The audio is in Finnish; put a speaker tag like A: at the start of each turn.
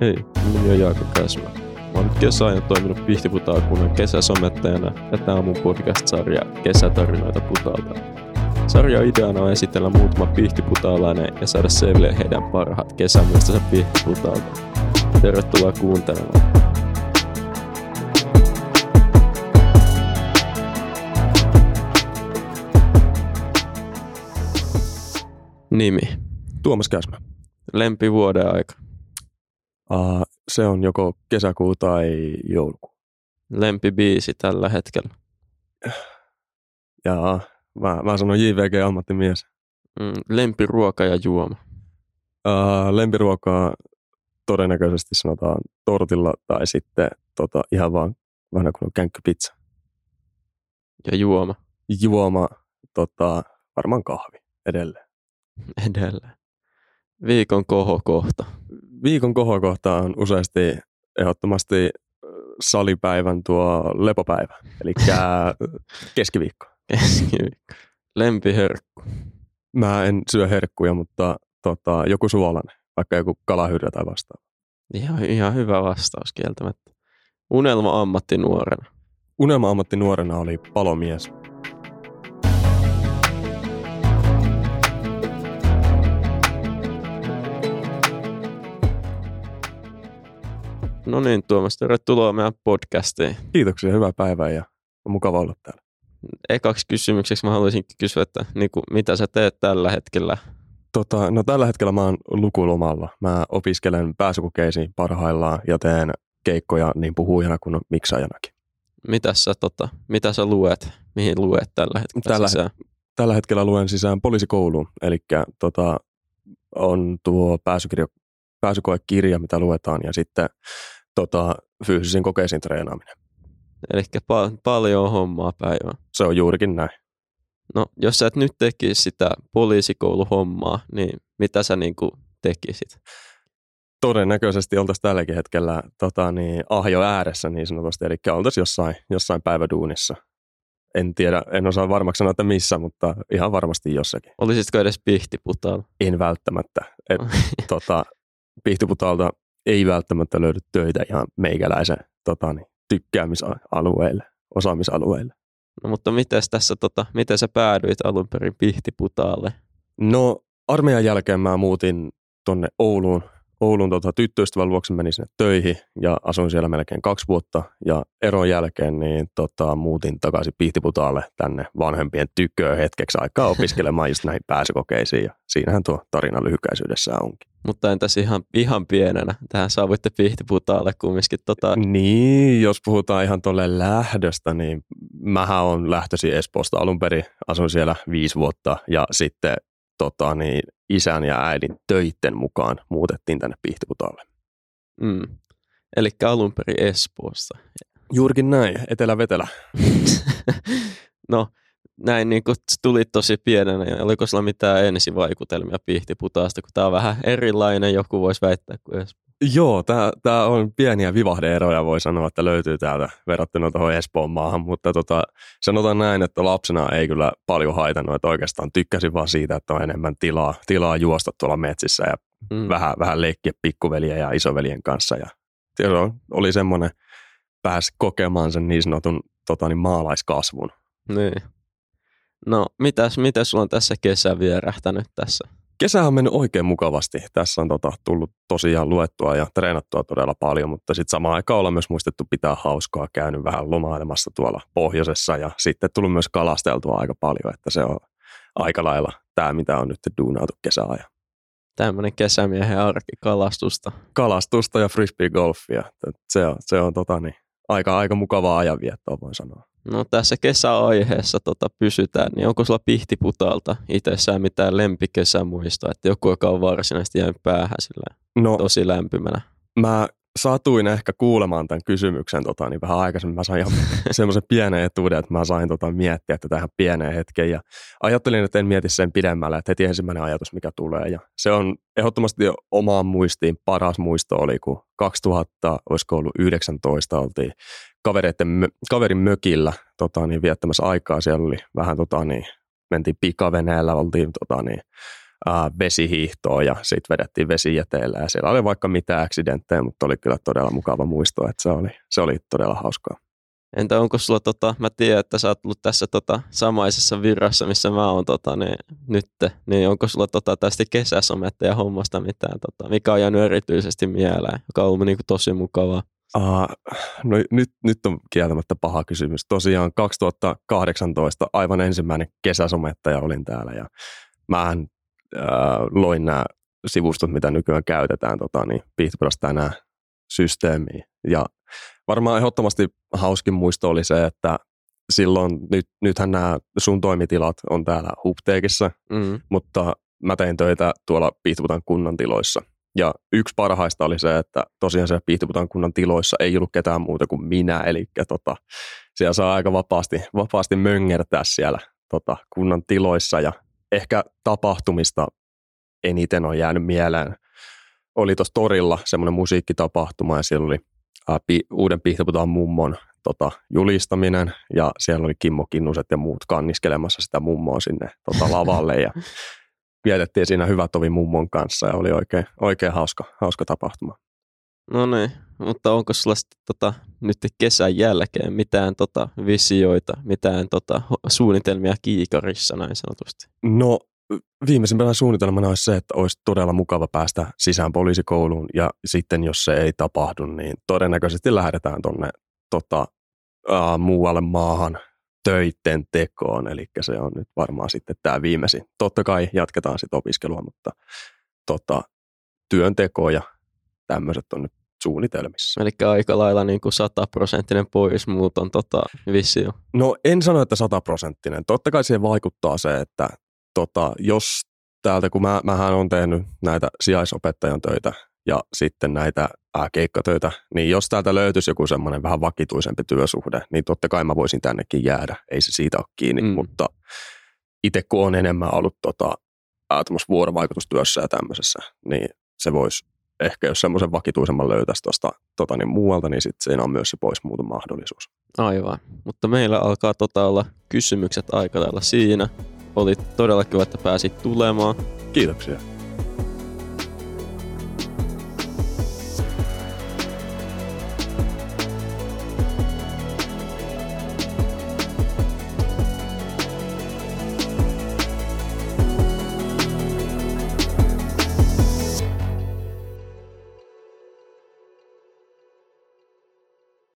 A: Ei, nimi on Jaakko Käsmä. Mä oon kesäajan toiminut Pihtiputaakunnan kesäsomettajana ja tää on mun podcast-sarja Kesätarinoita Putaalta. Sarja ideana on esitellä muutama pihtiputaalainen ja saada selville heidän parhaat kesämuistonsa Pihtiputaalta. Tervetuloa kuuntelemaan. Nimi.
B: Tuomas Käsmä.
A: Lempi vuoden aika.
B: Uh, se on joko kesäkuu tai joulukuu.
A: Lempibiisi tällä hetkellä.
B: Ja mä, mä sanon JVG ammattimies.
A: Mm, lempiruoka ja juoma.
B: Uh, lempiruokaa todennäköisesti sanotaan tortilla tai sitten tota, ihan vaan vähän kuin känkkypizza.
A: Ja juoma.
B: Juoma tota, varmaan kahvi edelleen.
A: Edelleen. Viikon kohokohta.
B: Viikon kohokohta on useasti ehdottomasti salipäivän tuo lepopäivä, eli keskiviikko.
A: Keskiviikko. Lempiherkku.
B: Mä en syö herkkuja, mutta tota, joku suolainen, vaikka joku kalahyrjä tai vastaava.
A: Ihan, ihan hyvä vastaus kieltämättä. Unelma ammatti nuorena.
B: Unelma ammatti nuorena oli palomies.
A: No niin, Tuomas, tervetuloa meidän podcastiin.
B: Kiitoksia, hyvää päivää ja on mukava olla täällä.
A: Ekaksi kysymykseksi mä haluaisin kysyä, että niin kuin, mitä sä teet tällä hetkellä?
B: Tota, no tällä hetkellä mä oon lukulomalla. Mä opiskelen pääsykokeisiin parhaillaan ja teen keikkoja niin puhujana kuin miksaajanakin.
A: Mitä sä, tota, mitä sä luet? Mihin luet tällä hetkellä
B: Tällä-
A: sisään?
B: Tällä hetkellä luen sisään poliisikouluun, eli tota, on tuo pääsykirja, pääsykoekirja, mitä luetaan, ja sitten tota, fyysisiin kokeisiin treenaaminen.
A: Eli pa- paljon hommaa päivään.
B: Se on juurikin näin.
A: No, jos sä et nyt tekisi sitä poliisikouluhommaa, niin mitä sä niin kuin tekisit?
B: Todennäköisesti oltaisiin tälläkin hetkellä tota, niin, ahjo ääressä niin sanotusti, eli oltaisiin jossain, jossain päiväduunissa. En tiedä, en osaa varmaksi sanoa, että missä, mutta ihan varmasti jossakin.
A: Olisitko edes pihtiputaalla?
B: En välttämättä. Et, tota, Pihtiputaalta ei välttämättä löydy töitä ihan meikäläisen tota, niin, tykkäämisalueille, osaamisalueille.
A: No, mutta miten tässä, tota, miten sä päädyit alun perin pihtiputaalle?
B: No armeijan jälkeen mä muutin tonne Ouluun, Oulun tota, tyttöystävän luokse menin sinne töihin ja asuin siellä melkein kaksi vuotta. Ja eron jälkeen niin tota, muutin takaisin Pihtiputaalle tänne vanhempien tyköön hetkeksi aikaa opiskelemaan just näihin pääsykokeisiin. Ja siinähän tuo tarina lyhykäisyydessään onkin.
A: Mutta entäs ihan, ihan pienenä? Tähän saavuitte pihtiputaalle kumminkin. Tota,
B: Niin, jos puhutaan ihan tuolle lähdöstä, niin mähän on lähtöisin Espoosta alun perin. Asuin siellä viisi vuotta ja sitten tota, niin, isän ja äidin töitten mukaan muutettiin tänne Pihtiputaalle.
A: mm. Eli alun perin Espoossa.
B: Juurikin näin, etelä-vetelä.
A: no, näin niin kuin tuli tosi pienenä. ja Oliko sulla mitään ensivaikutelmia pihtiputaasta, kun tämä on vähän erilainen, joku voisi väittää kuin Espoo.
B: Joo, tämä on pieniä vivahdeeroja, voi sanoa, että löytyy täältä verrattuna tuohon Espoon maahan, mutta tota, sanotaan näin, että lapsena ei kyllä paljon haitannut, että oikeastaan tykkäsin vaan siitä, että on enemmän tilaa, tilaa juosta tuolla metsissä ja
A: Mm.
B: vähän, vähän leikkiä pikkuveljen ja isoveljen kanssa. Ja se oli semmoinen, pääsi kokemaan sen niin sanotun tota, niin maalaiskasvun.
A: Niin. No, mitäs, mitäs sulla on tässä kesä vierähtänyt tässä?
B: Kesä on mennyt oikein mukavasti. Tässä on tota, tullut tosiaan luettua ja treenattua todella paljon, mutta sitten samaan aikaan ollaan myös muistettu pitää hauskaa, käynyt vähän lomailemassa tuolla pohjoisessa ja sitten tullut myös kalasteltua aika paljon, että se on aika lailla tämä, mitä on nyt duunautu kesäajan.
A: Tämmöinen kesämiehen arki kalastusta.
B: Kalastusta ja frisbee-golfia. Et Se on, se on tota, niin, aika, aika mukavaa ajanviettoa, voin sanoa.
A: No tässä kesäaiheessa tota, pysytään, niin onko sulla pihtiputaalta itsessään mitään lempikesämuistoa, että joku, joka on varsinaisesti jäänyt päähän sillä
B: No,
A: tosi lämpimänä?
B: mä satuin ehkä kuulemaan tämän kysymyksen tota, niin vähän aikaisemmin. Mä sain ihan semmoisen pienen etuuden, että mä sain tota, miettiä tätä ihan pieneen hetken. Ja ajattelin, että en mieti sen pidemmälle, että heti ensimmäinen ajatus, mikä tulee. Ja se on ehdottomasti jo omaan muistiin paras muisto oli, kun 2000, olisiko ollut 19, oltiin kavereiden, kaverin mökillä tota, niin, viettämässä aikaa. Siellä oli vähän, tota, niin, mentiin pikaveneellä, oltiin tota, niin, ää, vesihiihtoa ja sitten vedettiin vesijäteillä ja siellä oli vaikka mitä accidenttejä, mutta oli kyllä todella mukava muisto, että se oli, se oli todella hauskaa.
A: Entä onko sulla, tota, mä tiedän, että sä oot ollut tässä tota, samaisessa virrassa, missä mä oon tota, niin, nyt, niin onko sulla tota, tästä kesäsometta ja hommasta mitään, tota, mikä on jäänyt erityisesti mieleen, joka on ollut niin kuin, tosi mukavaa?
B: Uh, no nyt, nyt on kieltämättä paha kysymys. Tosiaan 2018 aivan ensimmäinen kesäsomettaja olin täällä ja mähän äh, loin nämä sivustot, mitä nykyään käytetään tota, niin Pihtipudas tänään systeemiin. Ja varmaan ehdottomasti hauskin muisto oli se, että silloin, nyt, nythän nämä sun toimitilat on täällä Hubteekissa, mm. mutta mä tein töitä tuolla Pihtiputan kunnan tiloissa. Ja yksi parhaista oli se, että tosiaan se Pihtiputan kunnan tiloissa ei ollut ketään muuta kuin minä, eli tota, siellä saa aika vapaasti, vapaasti möngertää siellä tota, kunnan tiloissa ja ehkä tapahtumista eniten on jäänyt mieleen. Oli tuossa torilla semmoinen musiikkitapahtuma ja siellä oli ää, pi, uuden Pihtiputaan mummon tota, julistaminen ja siellä oli Kimmo Kinnuset ja muut kanniskelemassa sitä mummoa sinne tota, lavalle ja vietettiin siinä hyvä tovi mummon kanssa ja oli oikein, oikein hauska, hauska tapahtuma.
A: No niin, mutta onko sulla sitten, tota, nyt kesän jälkeen mitään tota, visioita, mitään tota, suunnitelmia kiikarissa näin sanotusti?
B: No viimeisimpänä suunnitelmana olisi se, että olisi todella mukava päästä sisään poliisikouluun ja sitten jos se ei tapahdu, niin todennäköisesti lähdetään tuonne tota, uh, muualle maahan töitten tekoon, eli se on nyt varmaan sitten tämä viimeisin. Totta kai jatketaan sitten opiskelua, mutta tota, työnteko ja tämmöiset on nyt suunnitelmissa.
A: Eli aika lailla niin kuin sataprosenttinen poismuuton tota, visio.
B: No en sano, että sataprosenttinen. Totta kai siihen vaikuttaa se, että tota, jos täältä, kun mä, mähän on tehnyt näitä sijaisopettajan töitä ja sitten näitä ää, keikkatöitä, niin jos täältä löytyisi joku semmoinen vähän vakituisempi työsuhde, niin totta kai mä voisin tännekin jäädä. Ei se siitä ole kiinni, mm. mutta itse kun on enemmän ollut tota, vuorovaikutustyössä ja tämmöisessä, niin se voisi ehkä jos semmoisen vakituisemman löytäisi tuosta tota, niin muualta, niin sitten siinä on myös se poismuuton mahdollisuus.
A: Aivan, mutta meillä alkaa tota olla kysymykset aika lailla siinä. Oli todella kiva, että pääsit tulemaan.
B: Kiitoksia.